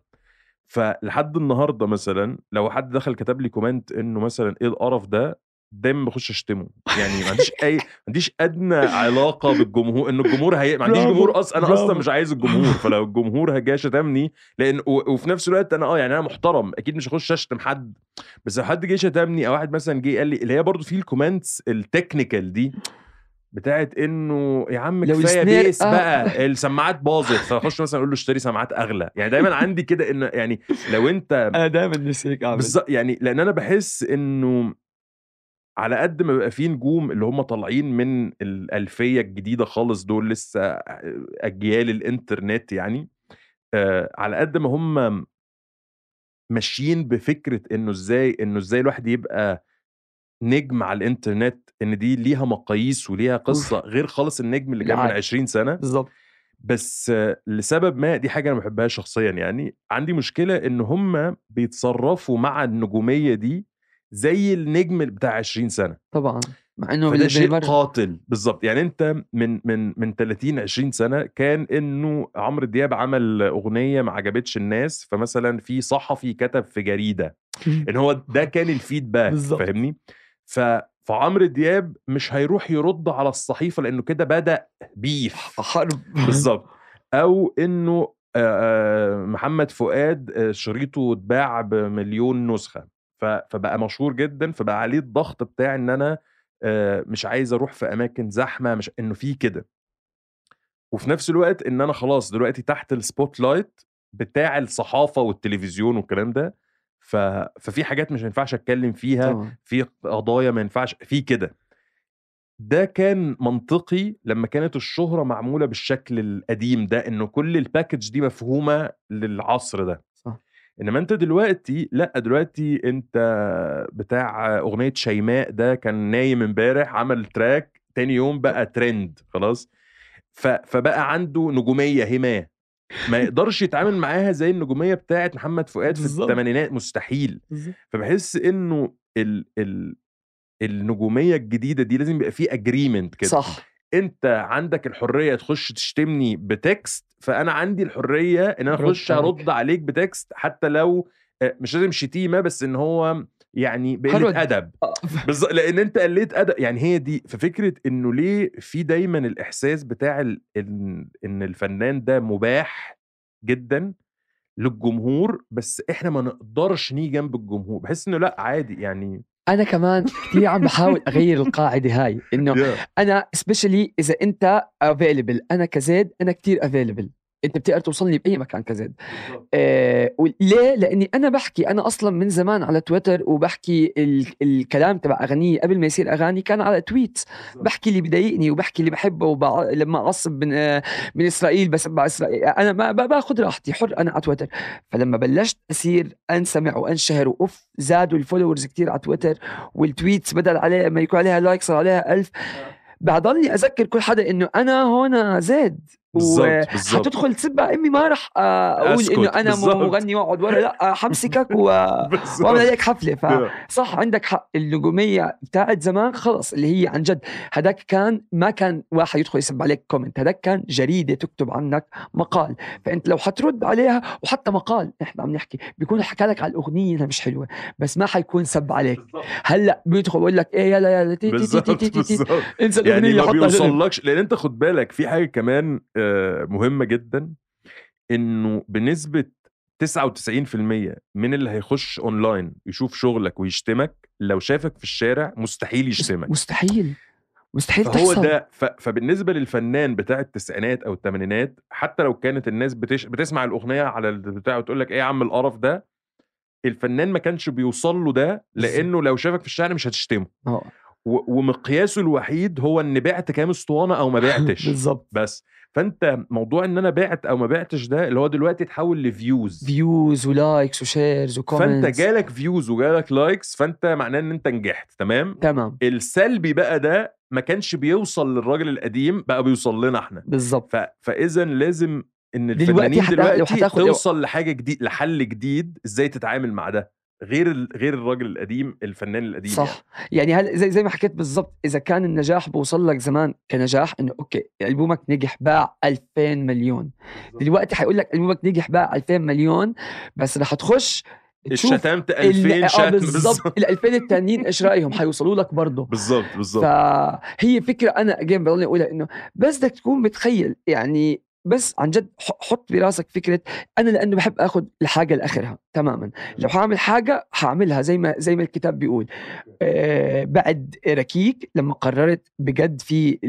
فلحد النهارده مثلا لو حد دخل كتب لي comment إنه مثلا إيه القرف ده دايما بخش أشتمه يعني ما عنديش أي ما عنديش أدنى علاقة بالجمهور انه الجمهور هي ما عنديش جمهور أصلا أنا أصلا. مش عايز الجمهور فلو الجمهور جه شتمني لأن و... وفي نفس الوقت أنا آه يعني أنا محترم أكيد مش هخش أشتم حد بس لو حد جه شتمني أو واحد مثلا جه قال لي اللي هي برضو في ال comments ال technical دي بتاعت إنه يا عم كفاية bass آه. بقى السماعات باظت فأخش مثلا أقول له اشتري سماعات أغلى يعني دايما عندي كده إن يعني لو أنت أنا دائما نفسي هيك اعمل بالظبط يعني لأن أنا بحس إنه على قد ما بيبقى في نجوم اللي هم طالعين من الألفية الجديدة خالص دول لسه أجيال الإنترنت يعني آه على قد ما هم ماشيين بفكرة إنه إزاي إنه إزاي الواحد يبقى نجم على الإنترنت إن دي ليها مقاييس وليها قصة غير خالص النجم اللي كان من العادي. 20 سنة. بالضبط. بس لسبب ما دي حاجة أنا ما بحبهاش شخصيا يعني عندي مشكلة إن هم بيتصرفوا مع النجومية دي زي النجم بتاع 20 سنة. طبعا مع انه فده شيء بالمرة قاتل. بالظبط يعني أنت من من من 30 20 سنة كان إنه عمرو دياب عمل أغنية ما عجبتش الناس فمثلا في صحفي كتب في جريدة. إن هو ده كان الفيدباك بالظبط. فاهمني؟ ف فعمرو دياب مش هيروح يرد على الصحيفة لأنه كده بدأ beef حرب. بالظبط أو إنه محمد فؤاد شريطه اتباع بمليون نسخة. فبقى مشهور جدا فبقى عليه الضغط بتاع إن أنا مش عايز أروح في أماكن زحمة مش إنه في كده. وفي نفس الوقت إن أنا خلاص دلوقتي تحت ال spotlight بتاع الصحافة والتلفزيون والكلام ده ف... ففي حاجات مش هينفعش أتكلم فيها طبعا. في قضايا ما ينفعش في كده. ده كان منطقي لما كانت الشهرة معمولة بالشكل القديم ده إنه كل ال package دي مفهومة للعصر ده. صح. إنما أنت دلوقتي لأ دلوقتي أنت بتاع أغنية شيماء ده كان نايم امبارح عمل track تاني يوم بقى ترند خلاص. ف... فبقى عنده نجومية هماه ما يقدرش يتعامل معاها زي النجومية بتاعت محمد فؤاد في. الثمانينات مستحيل. فبحس إنه ال ال النجومية الجديدة دي لازم يبقى في agreement كده صح أنت عندك الحرية تخش تشتمني ب text فأنا عندي الحرية إن أنا أخش. أرد عليك ب text حتى لو آه، مش لازم شتيمة بس إن هو يعني بقلة. أدب. آه. بالظبط لأن أنت قليت أدب. يعني هي دي ففكرة إنه ليه في دايما الإحساس بتاع ال... إن إن الفنان ده مباح جدا للجمهور بس إحنا ما نقدرش نيجي جنب الجمهور. بحس إنه لأ عادي يعني. أنا كمان كثير عم بحاول أغير القاعدة هاي إنه أنا specially إذا أنت available أنا كزيد أنا كتير available أنت بتقدر توصلني بأي مكان كزيد. آه ليه؟ لأني أنا بحكي أنا أصلا من زمان على تويتر وبحكي ال- الكلام تبع اغاني قبل ما يصير أغاني كان على تويت بحكي اللي بضايقني وبحكي اللي بحبه وبع... لما أعصب من آه، من إسرائيل بسب ع إسرائيل. أنا ما باخذ راحتي حر أنا على تويتر. فلما بلشت أصير أنسمع وأنشهر وأوف زادوا ال followers كتير على تويتر وال tweets بدل عليه ما يكون عليها like صار عليها ألف. بضلني أذكر كل حدا إنه أنا هون زيد. بالظبط بالظبط حتدخل تسب امي ما آه، أقول انه أنا بالظبط. مغني واقعد ورا لا حمسكك و... وأعمل عليك حفلة. ف Yeah. صح عندك حق. النجومية بتاعت زمان خلص اللي هي عن جد. هداك كان ما كان واحد يدخل يسب عليك comment هداك كان جريدة تكتب عنك مقال. فأنت لو حترد عليها وحتى مقال إحنا عم نحكي بيكون حكى لك على الأغنية إنها مش حلوة بس ما حيكون سب عليك. هلأ بيدخل بيقول لك إيه يلا يلا تي تي تي تي تي تي انسى يعني الاغنيه ما حطها جنب. بيوصلكش لأن أنت خد بالك في حاجة كمان مهمة جدا إنه بنسبة 99% من اللي هيخش اونلاين يشوف شغلك ويشتمك لو شافك في الشارع مستحيل يشتمك. مستحيل مستحيل فهو تحصل. ده ف... فبالنسبة للفنان بتاع التسعينات أو الثمانينات حتى لو كانت الناس بتش... بتسمع الأغنية على البتاع وتقول لك إيه يا عم القرف ده الفنان ما كانش بيوصل له ده لأنه لو شافك في الشارع مش هتشتمه. آه، و... ومقياسه الوحيد هو ان بعت كام اسطوانة أو ما بعتش. بالضبط بس. فأنت موضوع إن أنا بعت أو ما بعتش ده اللي هو دلوقتي اتحول لفيوز فيوز ولايكس وشيرز وكومنتس فأنت جالك views وجالك likes فأنت معناه إن أنت نجحت تمام؟ تمام. السلبي بقى ده ما كانش بيوصل للراجل القديم بقى بيوصل لنا إحنا. بالضبط ف... فإذا لازم إن دلوقتي الفنانين دلوقتي, لو حتاخد- لو- توصل لحاجة جديد لحل جديد إزاي تتعامل مع ده. غير ال... غير الراجل القديم الفنان القديم صح. يعني هل زي زي ما حكيت بالضبط إذا كان النجاح بوصل لك زمان كنجاح إنه أوكي ألبومك نجح باع 2000 مليون. دلوقتي حيقول لك ألبومك نجح باع 2000 مليون بس رح تخش يعني الشتمت ال- 2000 آه شتم. بالضبط ال 2000 التانيين إيش رايهم حيوصلوا لك برضه. بالظبط بالظبط فهي فكرة أنا اجين بضلني أقولها إنه بس بدك تكون متخيل يعني بس عن جد حط براسك فكرة أنا لأنه بحب اخذ الحاجة لآخرها تماما. لو حاعمل حاجة حاعملها زي ما زي ما الكتاب بيقول. آه بعد ركيك لما قررت بجد في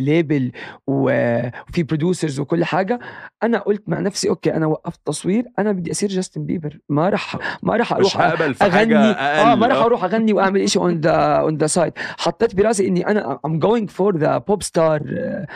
label وفي producers وكل حاجة أنا قلت مع نفسي okay أنا وقفت تصوير أنا بدي أصير جاستن بيبر ما راح ما راح أروح أغني. آه ما راح أروح أغني وأعمل شيء on the on the side حطيت براسي إني أنا I'm going for the pop star.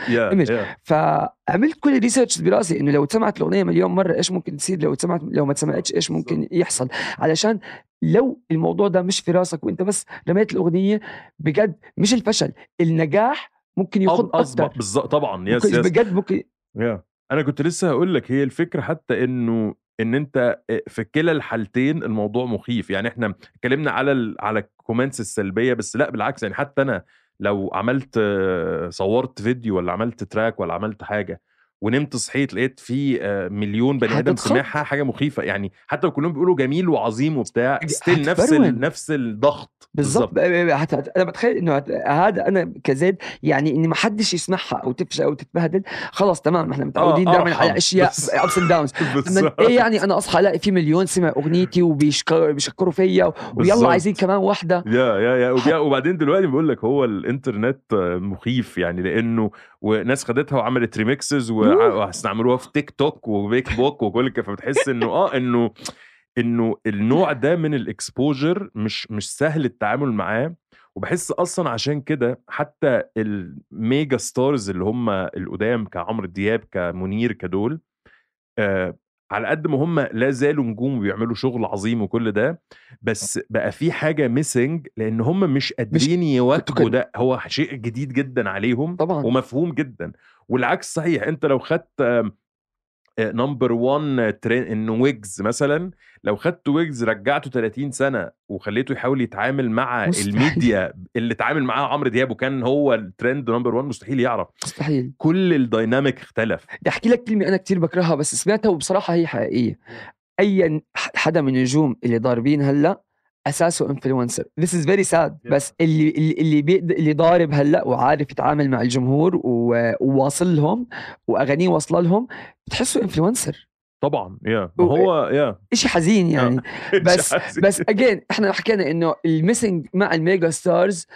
yeah فعملت كل ال research براسي إنه لو سمعت الأغنية مليون مرة إيش ممكن تصير؟ لو سمعت لو ما سمعتش إيش ممكن يحصل؟ علشان لو الموضوع ده مش في راسك وأنت بس رميت الأغنية بجد مش الفشل النجاح ممكن أصبح أكتر. بالظبط طبعا. yes yes بجد ممكن yeah أنا كنت لسه هقول لك هي الفكرة حتى إنه إن أنت في كلا الحالتين الموضوع مخيف. يعني إحنا اتكلمنا على ال... على ال comments السلبية بس لأ بالعكس. يعني حتى أنا لو عملت آه، صورت فيديو ولا عملت track ولا عملت حاجة ونمت صحيت لقيت في آه، مليون بني آدم. سمعها حاجة مخيفة يعني حتى لو كلهم بيقولوا جميل وعظيم وبتاع still نفس. نفس الضغط بالضبط ب- ب- هت- هت- أنا بتخيل إنه هذا أنا كزيد يعني اني ما حدش يسمعها أو تفشل أو تتبهدل خلاص تمام إحنا متعودين آه، دائما أرحم. على أشياء بس- ups and downs بالظبط. إيه يعني أنا أصحى ألاقي في مليون سمع أغنيتي وبيشكروا فيا ويلا بالظبط. عايزين كمان واحدة yeah yeah yeah وبعدين دلوقتي بقول لك هو الإنترنت مخيف يعني لأنه وناس خدتها وعملت remixes أوه. وهستعملوها في تيك توك وبيك بوك وكل كده فبتحس إنه آه إنه إنه النوع ده من ال exposure مش مش سهل التعامل معاه. وبحس أصلا عشان كده حتى ال mega stars اللي هم القدام كعمرو دياب كمنير كدول آه على قد ما هم لا زالوا نجوم وبيعملوا شغل عظيم وكل ده بس بقى في حاجة missing لأن هم مش قادرين يواكبوا ده هو شيء جديد جدا عليهم طبعا. ومفهوم جدا. والعكس صحيح أنت لو خدت number 1 ترين انه ويجز مثلا. لو خدت ويجز رجعته 30 سنة وخليته يحاول يتعامل مع مستحيل. الميديا اللي اتعامل معاه عمرو دياب وكان هو ال trend number 1 مستحيل يعرف. مستحيل. كل ال dynamic اختلف. بدي احكي لك كلمه أنا كتير بكرهها بس سمعتها وبصراحة هي حقيقية. اي حدا من النجوم اللي ضاربين هلأ أساسه influencer this is very sad Yeah. بس اللي اللي اللي, بيقدر اللي ضارب هلأ وعارف يتعامل مع الجمهور و- وواصل لهم وأغانيه واصلة لهم بتحسه influencer طبعا يا و- هو يا شيء حزين يعني بس. بس again إحنا حكينا إنه ال missing مع ال mega stars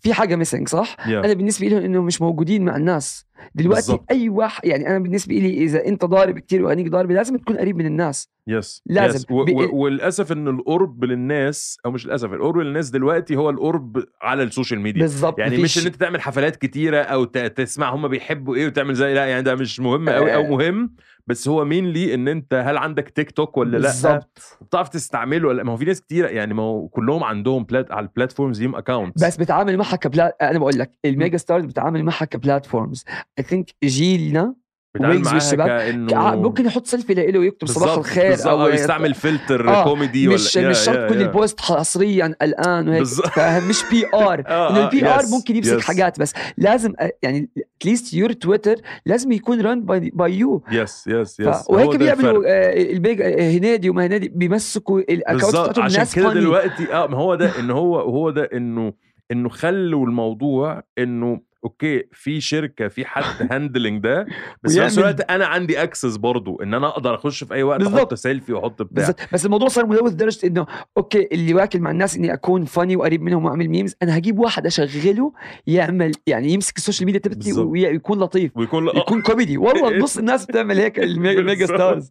في حاجة missing صح؟ yeah. أنا بالنسبة لهم إنه مش موجودين مع الناس دلوقتي بالضبط. أي واحد يعني أنا بالنسبة لي إذا أنت ضارب كتير واغانيك ضاربه لازم تكون قريب من الناس. yes لازم. yes. و- ب- وللأسف إن القرب للناس أو مش للأسف القرب للناس دلوقتي هو القرب على ال social media. بالضبط يعني مش إن أنت تعمل حفلات كتيرة أو ت- تسمع هم بيحبوا إيه وتعمل زي لا يعني ده مش مهم قوي أو آه. مهم. بس هو mainly إن أنت هل عندك تيك توك ولا لأ؟ بالضبط بتعرف تستعمله ولا ما هو في ناس كتيرة يعني ما هو كلهم عندهم plat على ال platforms ليهم accounts بس بتعامل معها كبلات أنا بقول لك ال mega stars بتعامل معها ك platforms. I think جيلنا معاها والشباب كع- ممكن يحط سيلفي له ويكتب صباح الخير أو يستعمل فلتر آه، كوميدي مش ولا مش شرط كل. ال post حصريا الآن وهيك. فاهم مش PR آه، إنه آه، ال PR yes, ممكن يمسك yes. حاجات بس لازم أ- يعني at least your Twitter لازم يكون run by you yes yes yes وهيك بيعملوا آه، ال page آه، هنادي وما هنادي بيمسكوا ال account بتاعتهم عشان كده. دلوقتي آه ما هو ده إن هو هو ده إنه إنه خلوا الموضوع إنه okay في شركة في حد handling ده بس في نفس الوقت أنا عندي access برضو إن أنا أقدر أخش في أي وقت بالظبط. أحط سيلفي وأحط بتاع بالظبط بس الموضوع صار ملوث لدرجه إنه okay اللي واكل مع الناس إني أكون funny وقريب منهم وأعمل memes أنا هجيب واحد أشغله يعمل يعني يمسك ال social media تبعتي. ويكون لطيف ويكون يكون كوميدي والله نص الناس بتعمل هيك ال mega. stars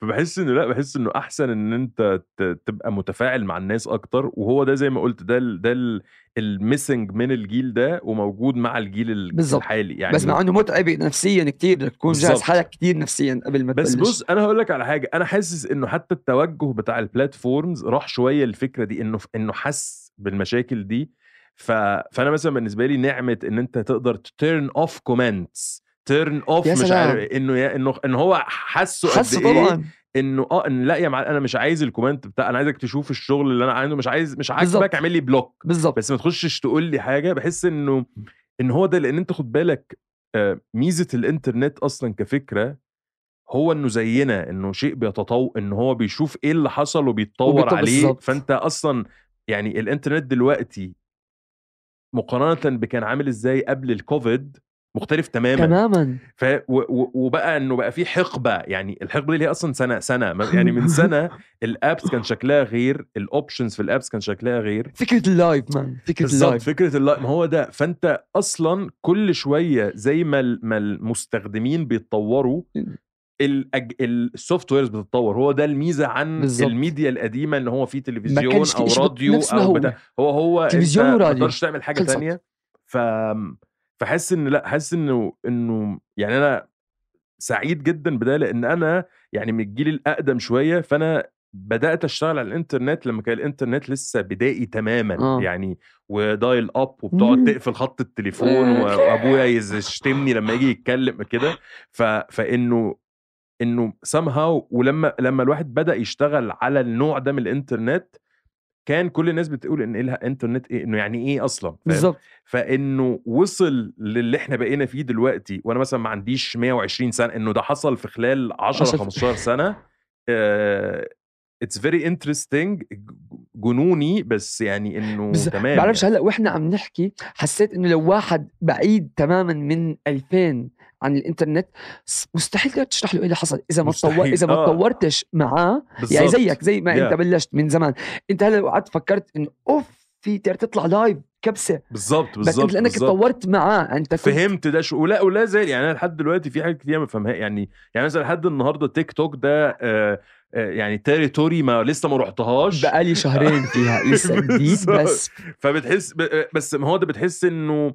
فبحس إنه لأ بحس إنه أحسن إن أنت تبقى متفاعل مع الناس أكتر وهو ده زي ما قلت ده ده ال missing من الجيل ده وموجود مع الجيل ال- بالظبط. الحالي يعني بس مع إنه متعب نفسيا كتير بدك تكون جاهز. حالك كتير نفسيا قبل ما بس بص أنا هقول لك على حاجة أنا حاسس إنه حتى التوجه بتاع ال platforms راح شوية الفكرة دي إنه إنه حس بالمشاكل دي ف... فأنا مثلا بالنسبة لي نعمة إن أنت تقدر turn off comments turn off مش. عارف إنه يا- انه إن هو حسه قد إيه إنه آه إن لا يا معلم أنا مش عايز ال comment بتاع أنا عايزك تشوف الشغل اللي أنا عنده مش عايز مش بالظبط. عاجبك اعمل لي block بالضبط بس ما تخشش تقول لي حاجة بحس إنه إن هو ده لأن أنت خد بالك آه، ميزة الإنترنت أصلا كفكرة هو إنه زينا إنه شيء بيتطور إن هو بيشوف إيه اللي حصل وبيتطور عليه بالظبط. فأنت أصلا يعني الإنترنت دلوقتي مقارنة بكان عامل إزاي قبل الكوفيد مختلف تماما. تماما. ف و... و... وبقى إنه بقى في حقبة يعني الحقبة دي اللي هي أصلا سنة سنة. ما- يعني من سنة ال apps كان شكلها غير ال options في ال apps كان شكلها غير. فكرة ال live man فكرة ال live فكرة ال live ما هو ده. فأنت أصلا كل شوية زي ما ال- ما المستخدمين بيتطوروا الأج... ال softwares بتتطور. هو ده الميزة عن بالظبط. الميديا القديمة إن هو في تلفزيون أو راديو ما أو هو. بتاع هو هو تلفزيون انت ما وراديو. تقدرش تعمل حاجة. تانية. ف فحس إن لأ حاسس إنه إنه يعني أنا سعيد جدا بده لأن أنا يعني من الجيل الأقدم شوية فأنا بدأت أشتغل على الإنترنت لما كان الإنترنت لسه بدائي تماما آه. يعني ودايل اب وبتقعد. تقفل خط التليفون و- وأبويا يشتمني لما يجي يتكلم كده ف... فإنه إنه somehow ولما لما الواحد بدأ يشتغل على النوع ده من الإنترنت كان كل الناس بتقول إن إيه إنترنت إيه إنه يعني إيه أصلا؟ بالظبط فإنه وصل للي إحنا بقينا فيه دلوقتي وأنا مثلا ما عنديش 120 سنة إنه ده حصل في خلال 10 عشر- 15 سنة it's very interesting جنوني بس يعني إنه بس تمام بعرفش يعني. هلا وإحنا عم نحكي حسيت إنه لو واحد بعيد تماما من 2000 عن الإنترنت مستحيل تقدر تشرح له إيه اللي حصل إذا ما تطور. إذا ما آه. تطورتش معاه يعني. زيك زي ما Yeah. انت بلشت من زمان أنت هلا لو قعدت فكرت إنه أوف في تقدر تطلع live كبسة بالظبط بس بالظبط انت لأنك. تطورت معاه أنت كنت فهمت ده شو ولا ولا زال يعني أنا لحد دلوقتي في حاجات كتير ما بفهمها يعني يعني مثلا لحد النهارده تيك توك ده آه آه يعني territory ما لسه ما رحتهاش بقالي شهرين فيها لسه جديد. بس فبتحس ب- بس ما هو ده بتحس إنه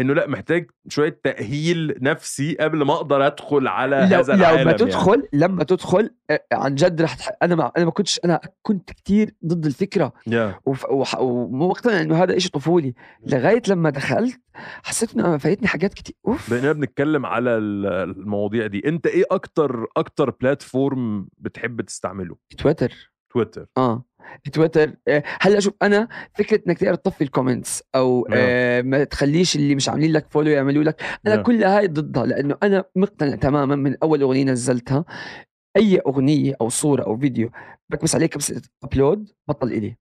إنه لأ محتاج شوية تأهيل نفسي قبل ما أقدر أدخل على لو هذا العالم لما يعني. تدخل لما تدخل عن جد رح تح... أنا ما أنا ما كنتش أنا كنت كتير ضد الفكرة. yeah. وف... وح... ومو مقتنع إنه هذا إشي طفولي. لغاية لما دخلت حسيت إنه فايتني حاجات كتير أوف. بقينا بنتكلم على ال- المواضيع دي. أنت إيه أكتر أكتر platform بتحب تستعمله؟ تويتر تويتر آه تويتر آه، هلا شوف أنا فكرة إنك تقدر تطفي ال comments أو نعم. آه ما تخليش اللي مش عاملين لك follow يعملوا لك أنا. كل هاي ضدها لأنه أنا مقتنع تماما من أول أغنية نزلتها أي أغنية أو صورة أو فيديو بكبس عليه كبسه upload بطل إلي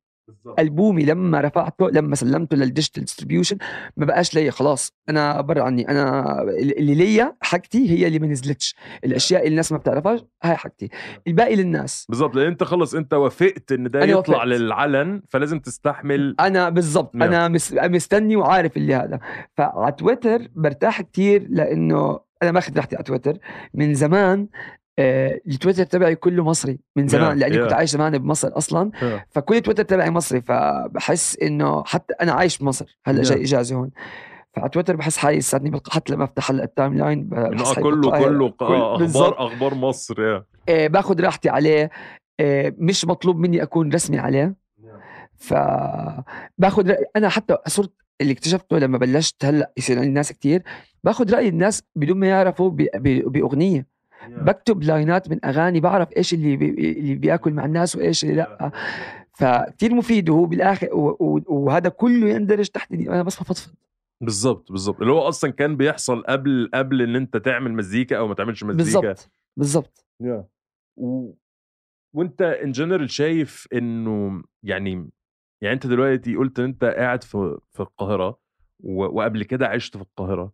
ألبومي لما رفعته لما سلمته لل digital distribution ما بقاش ليا خلاص. أنا برا عني. أنا اللي ليا حاجتي هي اللي ما نزلتش. الأشياء اللي الناس ما بتعرفهاش هاي حاجتي. الباقي للناس. بالظبط لأن أنت خلص أنت وافقت إن ده يطلع وافقت. للعلن فلازم تستحمل أنا بالضبط. نعم. أنا مس... مستني وعارف اللي هذا. فعلى تويتر برتاح كتير لأنه أنا ماخذ راحتي على تويتر. من زمان التويتر تبعي كله مصري من زمان Yeah, لأني yeah. كنت عايش زمان بمصر أصلا آه. فكل تويتر تبعي مصري فبحس إنه حتى أنا عايش بمصر هلأ Yeah. جاي اجازه هون فعلى تويتر بحس حالي لساتني. حتى لما أفتح هلأ ال timeline بحس آه كله. كله كل- آه. أخبار أخبار مصر يا آه، باخذ راحتي عليه آه، مش مطلوب مني أكون رسمي عليه ف باخذ أنا حتى صرت اللي اكتشفته لما بلشت هلأ يصير عندي ناس كتير باخذ رأي الناس بدون ما يعرفوا. بأغنية بكتب line ات من أغاني بعرف إيش اللي بي... اللي بياكل مع الناس وإيش اللي لأ. فكتير مفيد وهو بالآخر. وهذا كله يندرج تحت أنا بس بفضفض بالظبط بالظبط اللي هو أصلا كان بيحصل قبل قبل إن أنت تعمل مزيكا أو ما تعملش مزيكا. بالضبط بالضبط. yeah و... وأنت in general شايف إنه يعني يعني أنت دلوقتي قلت إن أنت قاعد في في القاهرة و... وقبل كده عشت في القاهرة.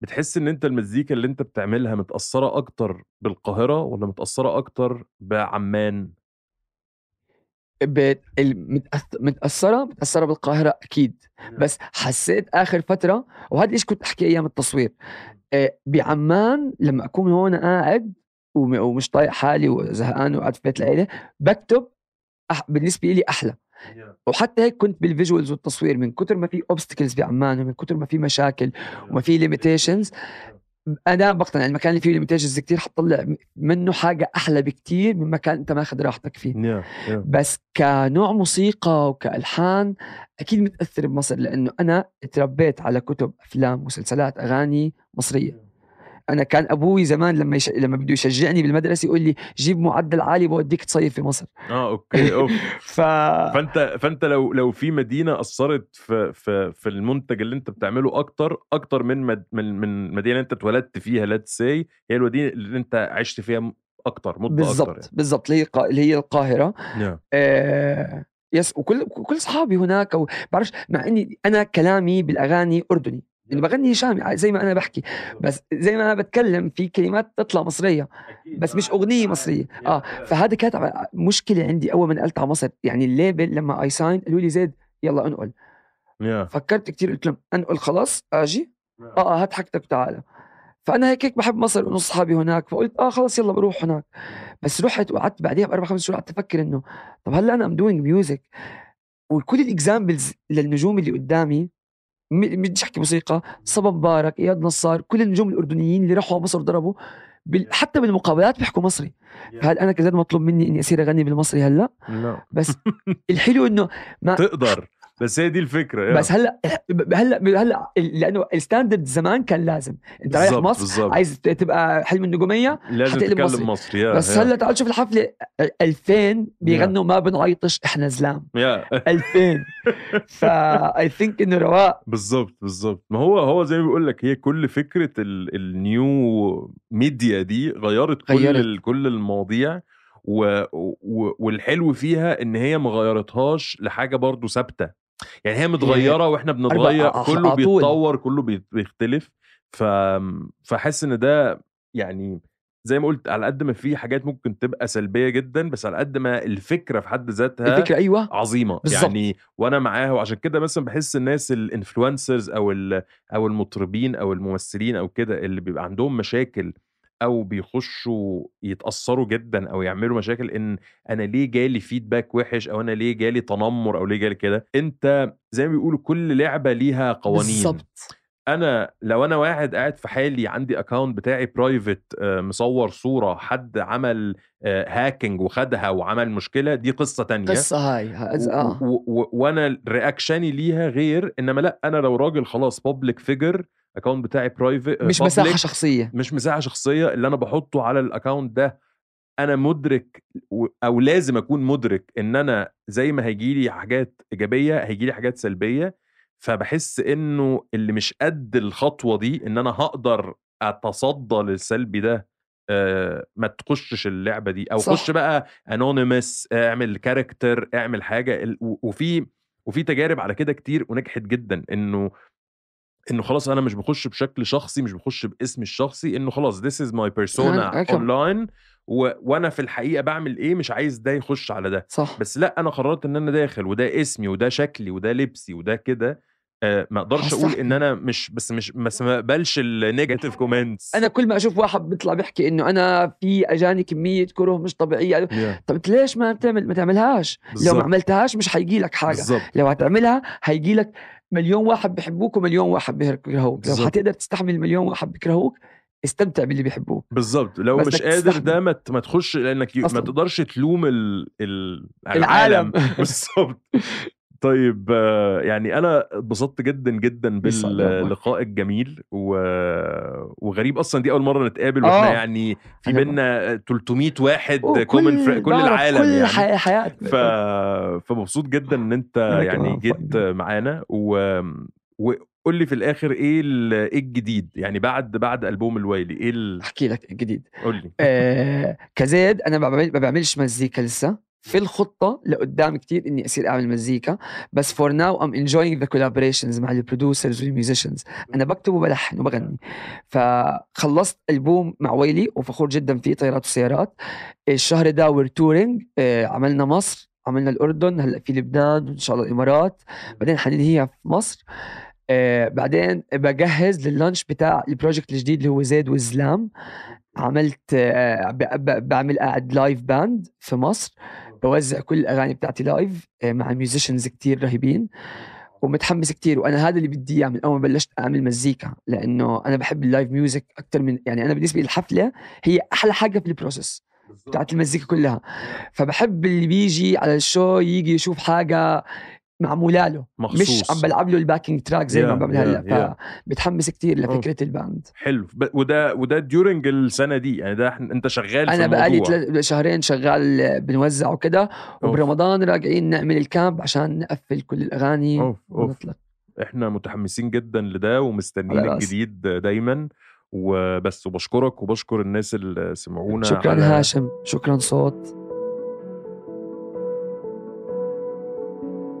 بتحس إن أنت المزيكا اللي أنت بتعملها متأثرة أكتر بالقاهرة ولا متأثرة أكتر بعمان؟ بت... المتأث- متأثرة متأثرة بالقاهرة أكيد بس حسيت آخر فترة وهذا إيش كنت أحكي أيام التصوير آه، بعمان لما أكون هون قاعد وم- ومش طايق حالي وزهقان وقاعد في بيت العيلة بكتب أح... بالنسبة لي أحلى. وحتى هيك كنت بال visuals والتصوير من كتر ما في obstacles بعمان ومن كتر ما في مشاكل وما في limitations أنا بقتنع المكان اللي فيه limitations كثير حتطلع منه حاجة أحلى بكثير من مكان أنت ماخذ راحتك فيه. yeah yeah بس كنوع موسيقى وكألحان أكيد متأثر بمصر لأنه أنا تربيت على كتب أفلام مسلسلات أغاني مصرية. أنا كان أبوي زمان لما يش... لما بده يشجعني بالمدرسة يقول لي جيب معدل عالي بوديك تصيف في مصر. آه okay أوف. ف فأنت فأنت لو لو في مدينة أثرت في في في المنتج اللي أنت بتعمله أكتر أكتر من مد من من مدينة أنت اتولدت فيها let's say هي المدينة اللي أنت عشت فيها أكتر مدة بالضبط بالضبط اللي هي اللي هي القاهرة. أكتر يعني. آه yes وكل كل اصحابي هناك أو بعرفش مع إني أنا كلامي بالأغاني أردني. اللي بغني هشام زي ما أنا بحكي. بس زي ما أنا بتكلم في كلمات تطلع مصرية. بس مش أغنية مصرية. آه فهذا كانت مشكلة عندي أول ما نقلت على مصر. يعني ال label لما I signed قالوا لي زيد يلا انقل. فكرت كتير قلت لهم انقل خلاص آجي. آه آه هات حاجتك وتعالى فأنا هيك هيك بحب مصر ونص اصحابي هناك فقلت آه خلص يلا بروح هناك. بس رحت وقعدت بعديها بأربع خمس شهور قعدت أفكر إنه طب هلأ أنا I'm doing music وكل ال examples للنجوم اللي قدامي م- بديش أحكي موسيقى. صبا مبارك إياد نصار كل النجوم الأردنيين اللي راحوا على مصر وضربوا بال... حتى بالمقابلات بيحكوا مصري. فهل أنا كذا مطلوب مني إني أصير أغني بالمصري هلأ؟ لا بس الحلو إنه ما تقدر. بس هي دي الفكرة yeah. بس هلأ هلأ هلأ لأنه ال standard زمان كان لازم أنت رايح مصر بالظبط. عايز تبقى حلم النجومية لازم تتكلم مصري. مصري, yeah بس yeah. هلأ تعال شوف الحفلة 2000 بيغنوا ما بنعيطش إحنا زلام yeah 2000 فا I think إنه رواق بالظبط بالظبط ما هو هو زي ما بيقول لك هي كل فكرة ال- ال new media دي غيرت كل غيرت. ال- كل المواضيع و و والحلو فيها إن هي ما غيرتهاش لحاجة برضو ثابتة يعني هي متغيرة وإحنا بنتغير كله. بيتطور كله بيختلف ف فحس إن ده يعني زي ما قلت على قد ما في حاجات ممكن تبقى سلبية جدا بس على قد ما الفكرة في حد ذاتها الفكرة أيوه عظيمة بالظبط. يعني وأنا معاها وعشان كده مثلا بحس الناس الانفلونسرز أو أو المطربين أو الممثلين أو كده اللي بيبقى عندهم مشاكل أو بيخشوا يتأثروا جدا أو يعملوا مشاكل إن أنا ليه جالي feedback وحش أو أنا ليه جالي تنمر أو ليه جالي كده. أنت زي ما بيقولوا كل لعبة ليها قوانين. بالظبط أنا لو أنا واحد قاعد في حالي عندي account بتاعي private مصور صورة حد عمل hacking وخدها وعمل مشكلة دي قصة تانية. قصة هاي آه. وأنا reaction ي ليها غير إنما لأ أنا لو راجل خلاص public figure ال account بتاعي private مش مساحة شخصية. مش مساحة شخصية اللي أنا بحطه على ال account ده أنا مدرك أو لازم أكون مدرك إن أنا زي ما هيجي لي حاجات إيجابية هيجي لي حاجات سلبية فبحس إنه اللي مش قد الخطوة دي إن أنا هقدر أتصدى للسلبي ده آه، ما تخشش اللعبة دي. أو صح. خش بقى anonymous اعمل character اعمل حاجة وفي وفي تجارب على كده كتير ونجحت جدا إنه إنه خلاص أنا مش بخش بشكل شخصي مش بخش باسمي الشخصي إنه خلاص this is my persona online و... وأنا في الحقيقة بعمل إيه؟ مش عايز ده يخش على ده. صح. بس لأ أنا قررت إن أنا داخل وده اسمي وده شكلي وده لبسي وده كده. آه ما أقدرش أقول. إن أنا مش بس مش بس ما اقبلش ال negative comments أنا كل ما أشوف واحد بيطلع بيحكي إنه أنا في أجاني كمية كره مش طبيعية طب أنت ليش ما بتعمل ما تعملهاش؟ لو بالظبط. ما عملتهاش مش حيجي لك حاجة. بالظبط. لو هتعملها هيجي لك مليون واحد بحبوك ومليون واحد بيكرهوك لو. حتقدر تستحمل مليون واحد بيكرهوك استمتع باللي بيحبوك بالظبط لو مش قادر. ده ما ما تخش لأنك ي- ما أصلاً. تقدرش تلوم ال... ال... العالم. بالظبط طيب آه، يعني أنا اتبسطت جدا جدا. باللقاء الجميل و... وغريب أصلا دي أول مرة نتقابل وإحنا آه. يعني في بينا 300 واحد common fr... كل العالم كل يعني حي- حياتك ف... فمبسوط جدا إن أنت يعني جيت فعلاً. معانا و... وقول لي في الآخر إيه. إيه الجديد يعني بعد بعد ألبوم الويلي إيه ال... أحكي لك الجديد قول لي آه كزيد أنا ما بعملش مزيكا لسه في الخطة لقدام كتير إني أصير أعمل مزيكا. بس for now I'm enjoying the collaborations مع ال producers وال musicians أنا بكتب وبلحن وبغني. فخلصت ألبوم مع ويلي وفخور جدا فيه طيارات وسيارات. الشهر ده we're touring آه عملنا مصر عملنا الأردن هلأ في لبنان وإن شاء الله الإمارات. بعدين حننهيها في مصر. آه بعدين بجهز لل launch بتاع ال project الجديد اللي هو زيد والزلام عملت آه، بعمل قاعد live band في مصر. بوزع كل الأغاني بتاعتي live آه، مع musicians كتير رهيبين ومتحمس كتير. وأنا هذا اللي بدي إياه من أول ما بلشت أعمل مزيكا لأنه أنا بحب ال live music أكثر من يعني أنا بالنسبة لي الحفله هي أحلى حاجة في ال process بتاعت المزيكا كلها. فبحب اللي بيجي على ال show يجي يشوف حاجة معمولة له. مخصوص. مش عم بلعب له ال backing track زي ما Yeah, عم بعمل yeah, هلأ. yeah. فبتحمس كتير لفكرة ال band. حلو. ب- وده وده during السنة دي. يعني ده أنت شغال في أنا بقالي تل- شهرين شغال بنوزع وكده. وبرمضان راجعين نعمل الكامب عشان نقفل كل الأغاني أوف أوف. ونطلع إحنا متحمسين جدا لده ومستنيين. الجديد دايما. وبس وبشكرك وبشكر الناس اللي سمعونا شكرا على هاشم. شكرا صوت.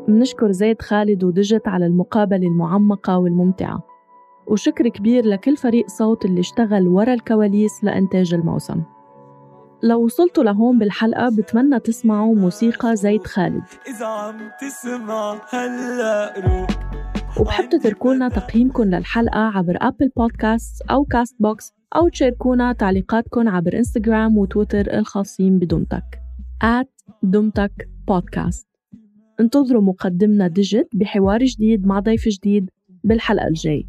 منشكر زيد خالد ودجت على المقابلة المعمقة والممتعة. وشكر كبير لكل فريق صوت اللي اشتغل ورا الكواليس لإنتاج الموسم. لو وصلتوا لهون بالحلقة بتمنى تسمعوا موسيقى زيد خالد. إذا عم تسمع هلا روح وبحب تتركولنا تقييمكم للحلقة عبر أبل بودكاست أو كاست بوكس أو تشاركونا تعليقاتكم عبر إنستغرام وتويتر الخاصين بدمتك. دمتك بودكاست انتظروا مقدمنا ديجيت بحوار جديد مع ضيف جديد بالحلقة الجاي.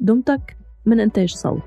دمتك من إنتاج صوت.